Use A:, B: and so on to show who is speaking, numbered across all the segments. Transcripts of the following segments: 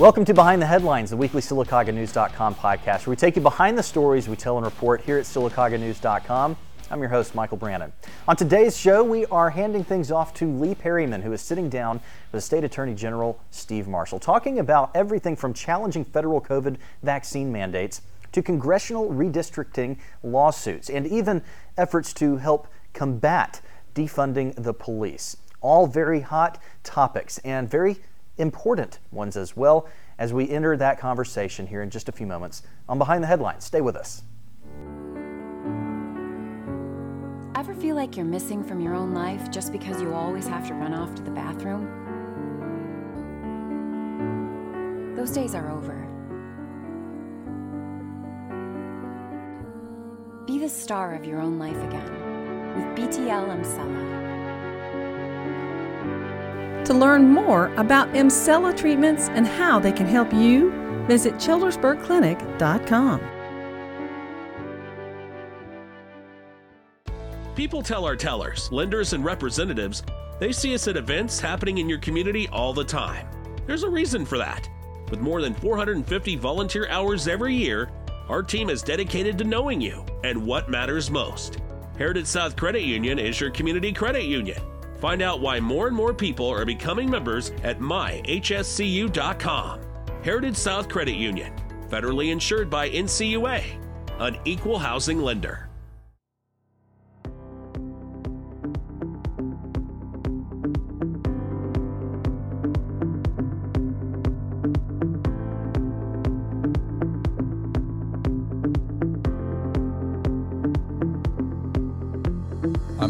A: Welcome to Behind the Headlines, the weekly SylacaugaNews.com podcast, where we take you behind the stories we tell and report here at SylacaugaNews.com. I'm your host, Michael Brannon. On today's show, we are handing things off to Lee Perryman, who is sitting down with State Attorney General Steve Marshall, talking about everything from challenging federal COVID vaccine mandates to congressional redistricting lawsuits and even efforts to help combat defunding the police. All very hot topics and very important ones as well as we enter that conversation here in just a few moments on Behind the Headlines. Stay with us.
B: Ever feel like you're missing from your own life just because you always have to run off to the bathroom? Those days are over. Be the star of your own life again with BTL Emsella.
C: To learn more about Emsella treatments and how they can help you, visit childersburgclinic.com.
D: People tell our tellers, lenders, and representatives they see us at events happening in your community all the time. There's a reason for that. With more than 450 volunteer hours every year, our team is dedicated to knowing you and what matters most. Heritage South Credit Union is your community credit union. Find out why more and more people are becoming members at myhscu.com. Heritage South Credit Union, federally insured by NCUA, an equal housing lender.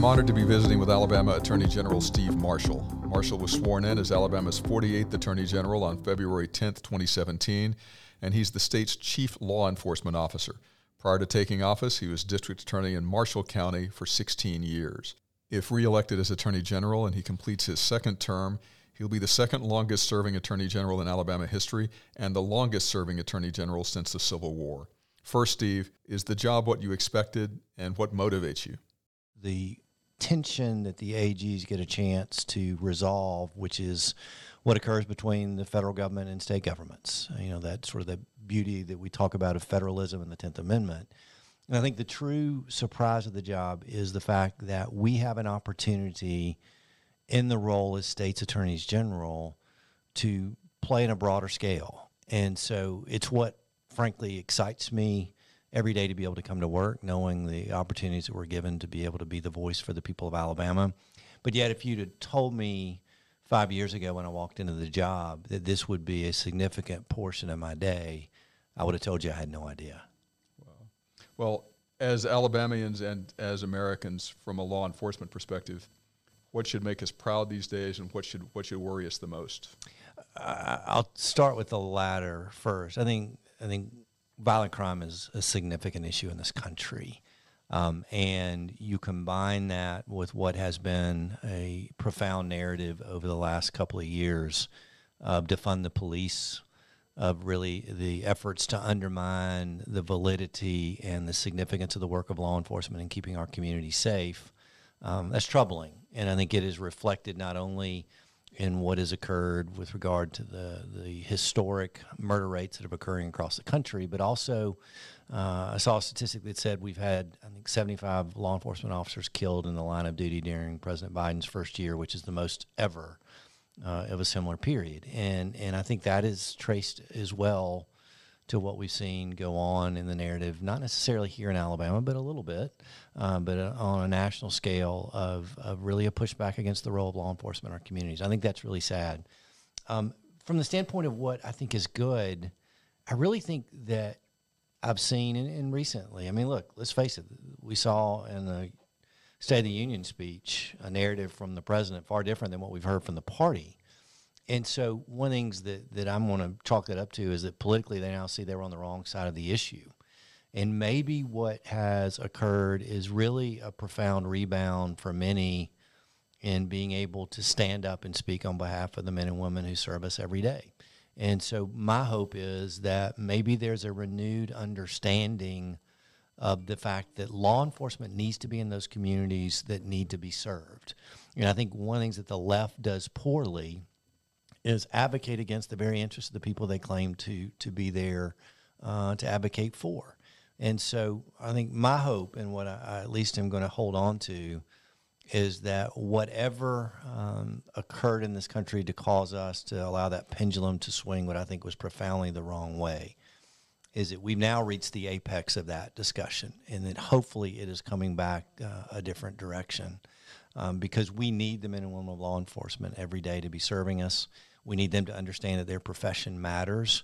E: I'm honored to be visiting with Alabama Attorney General Steve Marshall. Marshall was sworn in as Alabama's 48th Attorney General on February 10, 2017, and he's the state's chief law enforcement officer. Prior to taking office, he was district attorney in Marshall County for 16 years. If reelected as Attorney General and he completes his second term, he'll be the second longest serving Attorney General in Alabama history and the longest serving Attorney General since the Civil War. First, Steve, is the job what you expected and what motivates you?
F: the tension that the AGs get a chance to resolve, which is what occurs between the federal government and state governments. You know, that sort of the beauty that we talk about of federalism and the 10th Amendment. And I think the true surprise of the job is the fact that we have an opportunity in the role as states attorneys general to play in a broader scale. And so it's what frankly excites me every day to be able to come to work, knowing the opportunities that we're given to be able to be the voice for the people of Alabama. But yet, if you'd have told me five years ago when I walked into the job that this would be a significant portion of my day, I would have told you I had no idea.
E: Well, as Alabamians and as Americans, from a law enforcement perspective, what should make us proud these days, and what should what should worry us the most?
F: I- I'll start with the latter first. I think I think violent crime is a significant issue in this country. Um, and you combine that with what has been a profound narrative over the last couple of years of defund the police, of really the efforts to undermine the validity and the significance of the work of law enforcement in keeping our community safe. Um, that's troubling. And I think it is reflected not only in what has occurred with regard to the, the historic murder rates that are occurring across the country, but also uh, I saw a statistic that said we've had, I think, 75 law enforcement officers killed in the line of duty during President Biden's first year, which is the most ever uh, of a similar period. And, and I think that is traced as well to what we've seen go on in the narrative, not necessarily here in Alabama, but a little bit, uh, but uh, on a national scale of, of really a pushback against the role of law enforcement in our communities. I think that's really sad. Um, from the standpoint of what I think is good, I really think that I've seen and, and recently. I mean, look, let's face it. We saw in the State of the Union speech a narrative from the president far different than what we've heard from the party. And so, one of the things that, that I'm going to chalk that up to is that politically they now see they were on the wrong side of the issue. And maybe what has occurred is really a profound rebound for many in being able to stand up and speak on behalf of the men and women who serve us every day. And so, my hope is that maybe there's a renewed understanding of the fact that law enforcement needs to be in those communities that need to be served. And I think one of the things that the left does poorly is advocate against the very interests of the people they claim to to be there uh, to advocate for. And so I think my hope and what I, I at least am going to hold on to is that whatever um, occurred in this country to cause us to allow that pendulum to swing what I think was profoundly the wrong way is that we've now reached the apex of that discussion and that hopefully it is coming back uh, a different direction um, because we need the men and women of law enforcement every day to be serving us. We need them to understand that their profession matters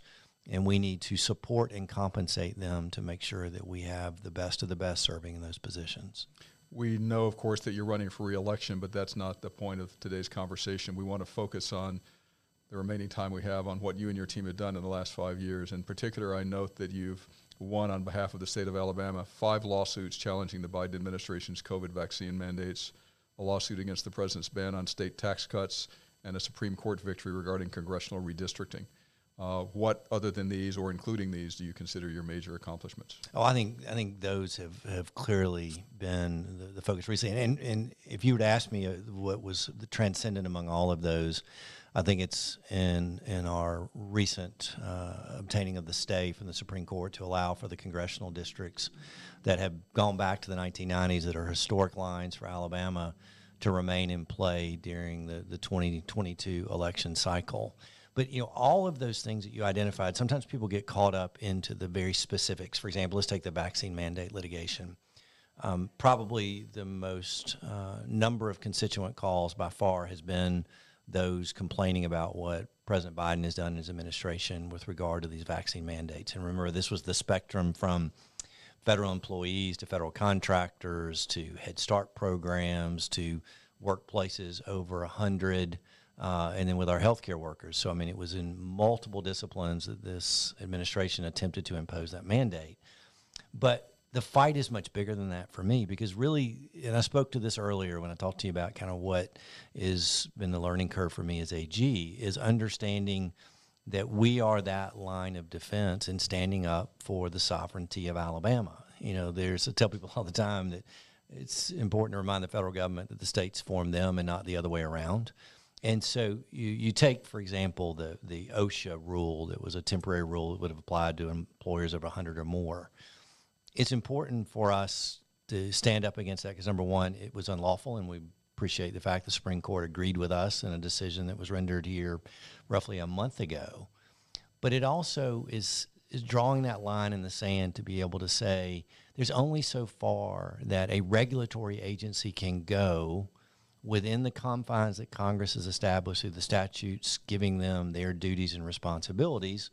F: and we need to support and compensate them to make sure that we have the best of the best serving in those positions.
E: We know, of course, that you're running for reelection, but that's not the point of today's conversation. We want to focus on the remaining time we have on what you and your team have done in the last five years. In particular, I note that you've won on behalf of the state of Alabama five lawsuits challenging the Biden administration's COVID vaccine mandates, a lawsuit against the president's ban on state tax cuts, and a Supreme Court victory regarding congressional redistricting. Uh, what other than these, or including these, do you consider your major accomplishments?
F: Oh, I think I think those have, have clearly been the, the focus recently. And and if you would ask me uh, what was the transcendent among all of those, I think it's in in our recent uh, obtaining of the stay from the Supreme Court to allow for the congressional districts that have gone back to the 1990s that are historic lines for Alabama to remain in play during the, the 2022 election cycle. But you know, all of those things that you identified, sometimes people get caught up into the very specifics. For example, let's take the vaccine mandate litigation. Um, probably the most uh, number of constituent calls by far has been those complaining about what President Biden has done in his administration with regard to these vaccine mandates. And remember, this was the spectrum from federal employees to federal contractors to Head Start programs to workplaces over a hundred uh, and then with our healthcare workers. So, I mean, it was in multiple disciplines that this administration attempted to impose that mandate. But the fight is much bigger than that for me because really, and I spoke to this earlier when I talked to you about kind of what has been the learning curve for me as AG is understanding that we are that line of defense and standing up for the sovereignty of Alabama. You know, there's I tell people all the time that it's important to remind the federal government that the states form them and not the other way around. And so you, you take, for example, the, the OSHA rule that was a temporary rule that would have applied to employers of 100 or more. It's important for us to stand up against that because, number one, it was unlawful, and we appreciate the fact the Supreme Court agreed with us in a decision that was rendered here roughly a month ago. But it also is, is drawing that line in the sand to be able to say there's only so far that a regulatory agency can go within the confines that Congress has established through the statutes giving them their duties and responsibilities,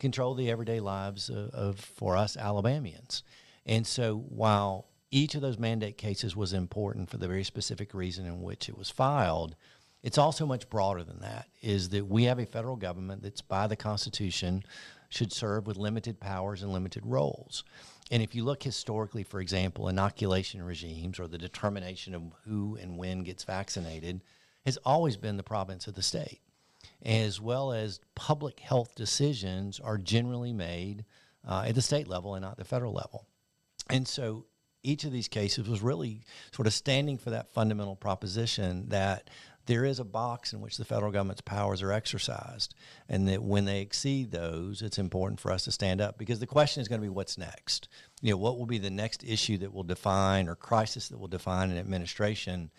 F: control the everyday lives of, of for us Alabamians. And so while each of those mandate cases was important for the very specific reason in which it was filed, it's also much broader than that is that we have a federal government that's by the constitution should serve with limited powers and limited roles and if you look historically, for example, inoculation regimes or the determination of who and when gets vaccinated has always been the province of the state, as well as public health decisions are generally made uh, at the state level and not the federal level. And so each of these cases was really sort of standing for that fundamental proposition that there is a box in which the federal government's powers are exercised, and that when they exceed those, it's important for us to stand up because the question is going to be what's next. You know, what will be the next issue that will define or crisis that will define an administration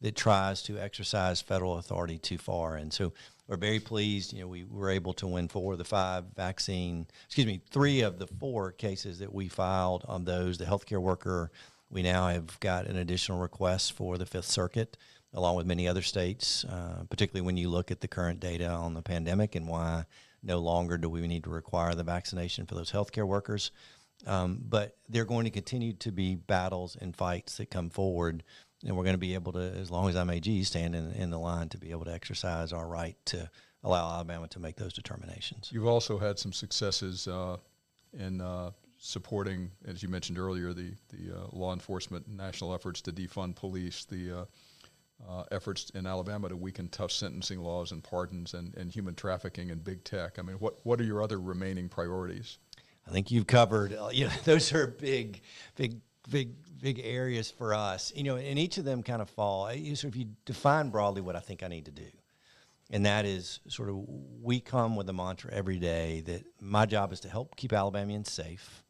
F: that tries to exercise federal authority too far. And so we're very pleased. You know, we were able to win four of the five vaccine, excuse me, three of the four cases that we filed on those. The healthcare worker, we now have got an additional request for the Fifth Circuit along with many other states, uh, particularly when you look at the current data on the pandemic and why no longer do we need to require the vaccination for those healthcare workers. Um, but there are going to continue to be battles and fights that come forward, and we're going to be able to, as long as I'm AG, stand in, in the line to be able to exercise our right to allow Alabama to make those determinations.
E: You've also had some successes uh, in uh, supporting, as you mentioned earlier, the the uh, law enforcement national efforts to defund police, the uh, uh, efforts in Alabama to weaken tough sentencing laws and pardons and, and human trafficking and big tech. I mean, what, what are your other remaining priorities?
F: I think you've covered, uh, you know, those are big, big, big, big areas for us, you know, and each of them kind of fall. Eh, so if you define broadly what I think I need to do, and that is sort of we come with a mantra every day that my job is to help keep Alabamians safe,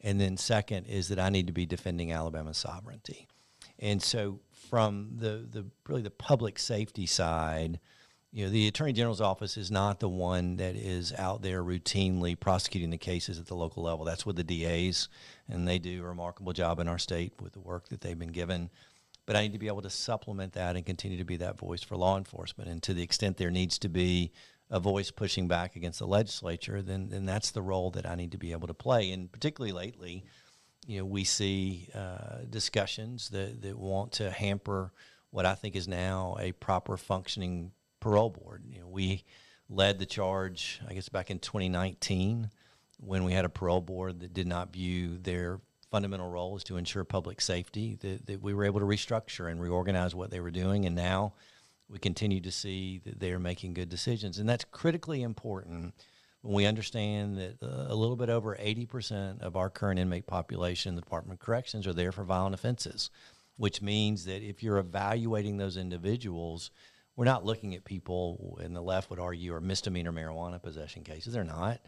F: and then second is that I need to be defending Alabama's sovereignty, and so from the the really the public safety side you know, the attorney general's office is not the one that is out there routinely prosecuting the cases at the local level. That's with the DAs, and they do a remarkable job in our state with the work that they've been given. But I need to be able to supplement that and continue to be that voice for law enforcement. And to the extent there needs to be a voice pushing back against the legislature, then then that's the role that I need to be able to play. And particularly lately, you know, we see uh, discussions that that want to hamper what I think is now a proper functioning parole board. You know, we led the charge, I guess, back in 2019 when we had a parole board that did not view their fundamental role as to ensure public safety, that, that we were able to restructure and reorganize what they were doing. And now we continue to see that they are making good decisions. And that's critically important when we understand that uh, a little bit over 80% of our current inmate population in the Department of Corrections are there for violent offenses, which means that if you're evaluating those individuals, we're not looking at people, and the left would argue, are misdemeanor marijuana possession cases. They're not.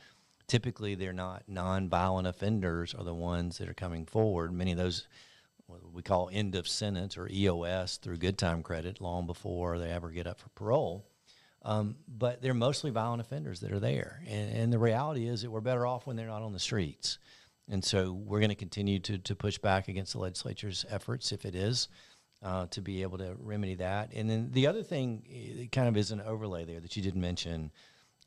F: Typically, they're not non-violent offenders are the ones that are coming forward. Many of those we call end of sentence or EOS through good time credit long before they ever get up for parole. Um, but they're mostly violent offenders that are there. And, and, the reality is that we're better off when they're not on the streets. And so we're going to continue to, to push back against the legislature's efforts if it is uh, to be able to remedy that. And then the other thing, it kind of is an overlay there that you didn't mention.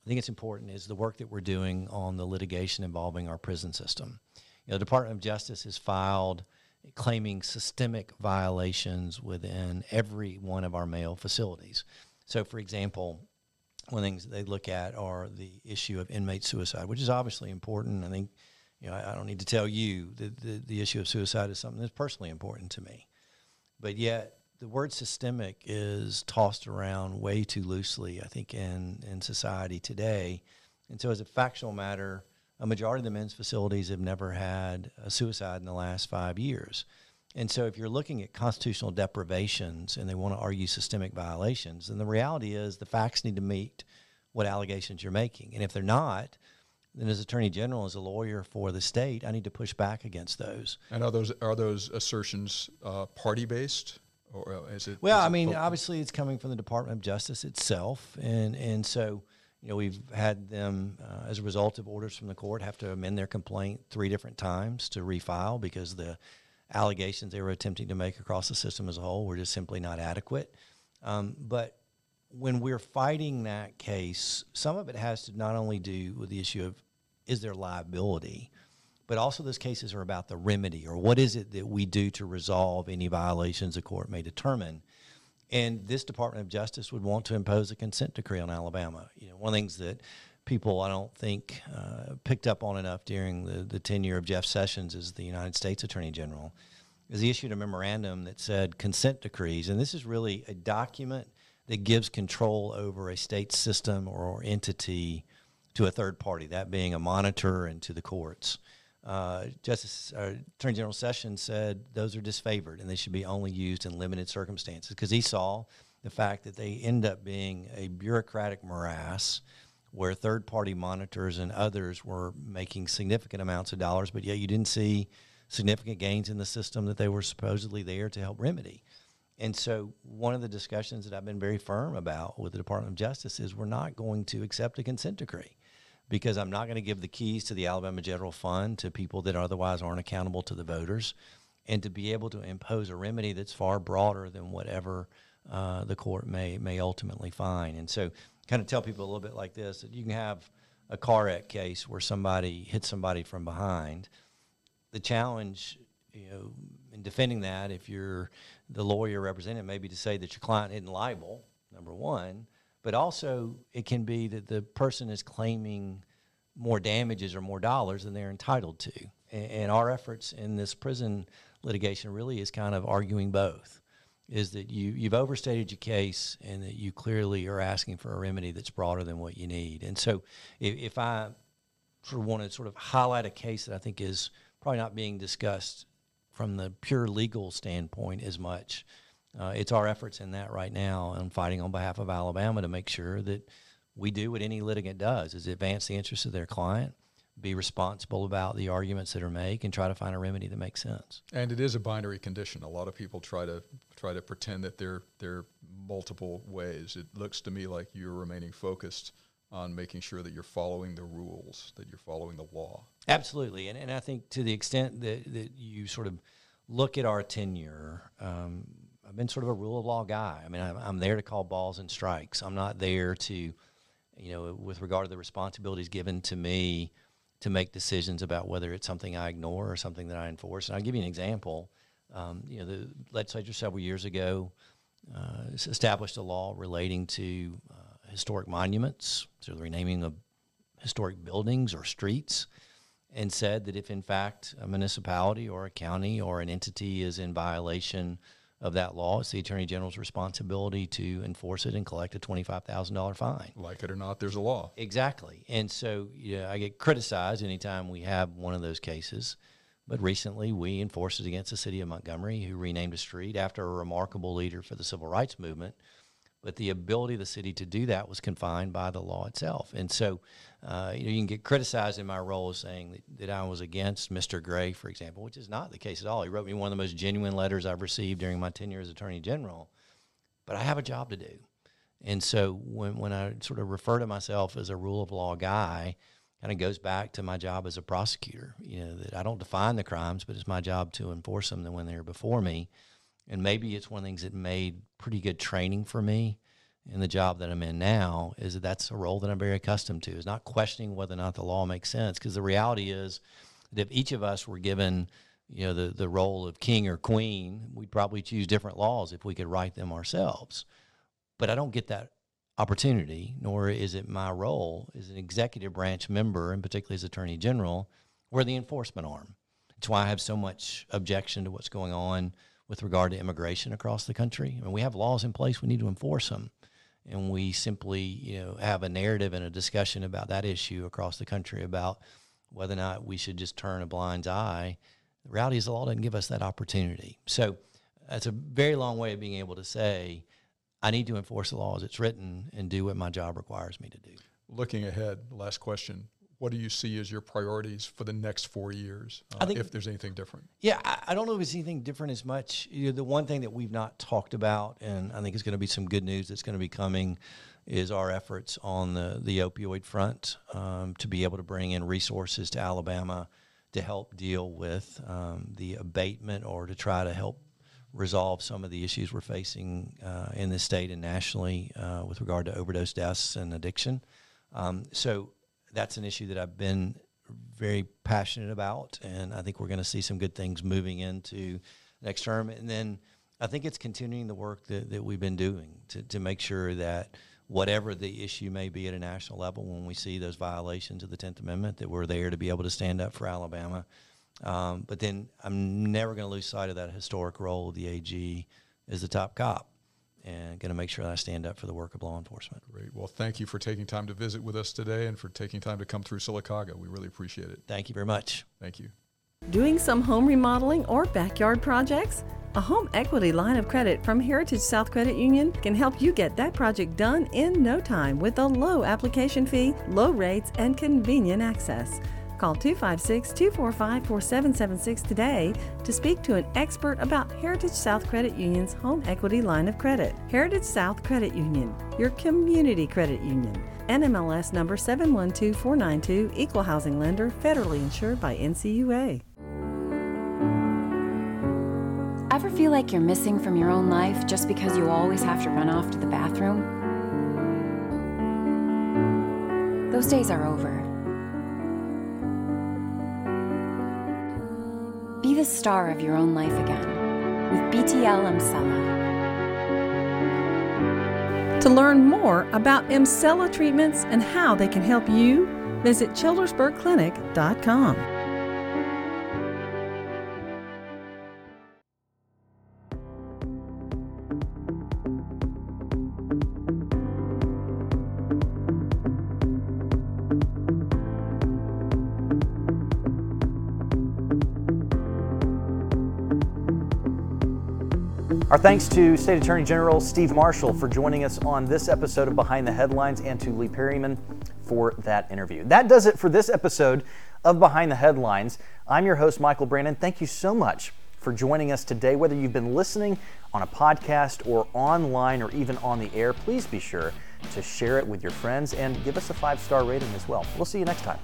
F: I think it's important is the work that we're doing on the litigation involving our prison system. You know, the Department of Justice has filed claiming systemic violations within every one of our male facilities. So, for example, one of the things they look at are the issue of inmate suicide, which is obviously important. I think, you know, I, I don't need to tell you that the, the issue of suicide is something that's personally important to me. But yet, the word systemic is tossed around way too loosely, I think, in, in society today. And so, as a factual matter, a majority of the men's facilities have never had a suicide in the last five years. And so, if you're looking at constitutional deprivations and they want to argue systemic violations, then the reality is the facts need to meet what allegations you're making. And if they're not, then as attorney general, as a lawyer for the state, I need to push back against those.
E: And are those are those assertions uh, party based, or uh, is it?
F: Well,
E: is
F: I mean, obviously, it's coming from the Department of Justice itself, and and so you know we've had them uh, as a result of orders from the court have to amend their complaint three different times to refile because the allegations they were attempting to make across the system as a whole were just simply not adequate. Um, but when we're fighting that case, some of it has to not only do with the issue of is there liability, but also those cases are about the remedy or what is it that we do to resolve any violations the court may determine. And this Department of Justice would want to impose a consent decree on Alabama. You know, one of the things that people I don't think uh, picked up on enough during the, the tenure of Jeff Sessions as the United States Attorney General is he issued a memorandum that said consent decrees, and this is really a document that gives control over a state system or entity to a third party, that being a monitor and to the courts. Uh, Justice uh, Attorney General Sessions said those are disfavored and they should be only used in limited circumstances because he saw the fact that they end up being a bureaucratic morass where third party monitors and others were making significant amounts of dollars, but yet you didn't see significant gains in the system that they were supposedly there to help remedy. And so, one of the discussions that I've been very firm about with the Department of Justice is we're not going to accept a consent decree because I'm not going to give the keys to the Alabama General Fund to people that otherwise aren't accountable to the voters, and to be able to impose a remedy that's far broader than whatever uh, the court may may ultimately find. And so, kind of tell people a little bit like this: that you can have a car wreck case where somebody hits somebody from behind. The challenge, you know, in defending that, if you're the lawyer representing, maybe to say that your client isn't liable. Number one, but also it can be that the person is claiming more damages or more dollars than they're entitled to. And, and our efforts in this prison litigation really is kind of arguing both. Is that you, you've overstated your case and that you clearly are asking for a remedy that's broader than what you need. And so if, if I sort of want to sort of highlight a case that I think is probably not being discussed from the pure legal standpoint as much, uh, it's our efforts in that right now and fighting on behalf of Alabama to make sure that we do what any litigant does is advance the interests of their client be responsible about the arguments that are made and try to find a remedy that makes sense.
E: And it is a binary condition. A lot of people try to try to pretend that there there are multiple ways. It looks to me like you're remaining focused on making sure that you're following the rules, that you're following the law.
F: Absolutely, and and I think to the extent that that you sort of look at our tenure. Um, I've been sort of a rule of law guy. I mean, I'm, I'm there to call balls and strikes. I'm not there to, you know, with regard to the responsibilities given to me to make decisions about whether it's something I ignore or something that I enforce. And I'll give you an example. Um, you know, the legislature several years ago uh, established a law relating to uh, historic monuments, so the renaming of historic buildings or streets, and said that if in fact a municipality or a county or an entity is in violation of that law, it's the Attorney General's responsibility to enforce it and collect a $25,000 fine.
E: Like it or not, there's a law.
F: Exactly. And so yeah, I get criticized anytime we have one of those cases. But recently we enforced it against the city of Montgomery, who renamed a street after a remarkable leader for the civil rights movement. But the ability of the city to do that was confined by the law itself. And so uh, you, know, you can get criticized in my role as saying that, that I was against Mr. Gray, for example, which is not the case at all. He wrote me one of the most genuine letters I've received during my tenure as Attorney General. But I have a job to do. And so when, when I sort of refer to myself as a rule of law guy, kind of goes back to my job as a prosecutor. You know, that I don't define the crimes, but it's my job to enforce them when they're before me. And maybe it's one of the things that made pretty good training for me in the job that I'm in now is that that's a role that I'm very accustomed to. Is not questioning whether or not the law makes sense because the reality is that if each of us were given you know the the role of king or queen we'd probably choose different laws if we could write them ourselves. But I don't get that opportunity nor is it my role as an executive branch member and particularly as attorney general we're the enforcement arm. It's why I have so much objection to what's going on with regard to immigration across the country I mean we have laws in place we need to enforce them and we simply you know have a narrative and a discussion about that issue across the country about whether or not we should just turn a blind eye. The reality is the law doesn't give us that opportunity. So that's a very long way of being able to say I need to enforce the law as it's written and do what my job requires me to do.
E: Looking ahead, last question what do you see as your priorities for the next four years, uh,
F: I think-
E: if there's anything different?
F: Yeah, I, I don't know if it's anything different as much. You know, the one thing that we've not talked about, and I think it's going to be some good news that's going to be coming, is our efforts on the, the opioid front um, to be able to bring in resources to Alabama to help deal with um, the abatement or to try to help resolve some of the issues we're facing uh, in the state and nationally uh, with regard to overdose deaths and addiction. Um, so that's an issue that I've been very passionate about, and I think we're going to see some good things moving into next term. And then I think it's continuing the work that, that we've been doing to, to make sure that whatever the issue may be at a national level, when we see those violations of the 10th Amendment, that we're there to be able to stand up for Alabama. Um, but then I'm never going to lose sight of that historic role of the AG as the top cop and going to make sure that I stand up for the work of law enforcement.
E: Great. Well, thank you for taking time to visit with us today and for taking time to come through Sylacauga. We really appreciate it.
F: Thank you very much.
E: Thank you.
C: Doing some home remodeling or backyard projects? A home equity line of credit from Heritage South Credit Union can help you get that project done in no time with a low application fee, low rates, and convenient access. Call 256 245 4776 today to speak to an expert about Heritage South Credit Union's home equity line of credit. Heritage South Credit Union, your community credit union. NMLS number 712492, equal housing lender, federally insured by NCUA.
B: Ever feel like you're missing from your own life just because you always have to run off to the bathroom? Those days are over. Star of your own life again with BTL Emsella.
C: To learn more about Emsella treatments and how they can help you, visit childersburgclinic.com.
A: Our thanks to State Attorney General Steve Marshall for joining us on this episode of Behind the Headlines and to Lee Perryman for that interview. That does it for this episode of Behind the Headlines. I'm your host, Michael Brandon. Thank you so much for joining us today. Whether you've been listening on a podcast or online or even on the air, please be sure to share it with your friends and give us a five star rating as well. We'll see you next time.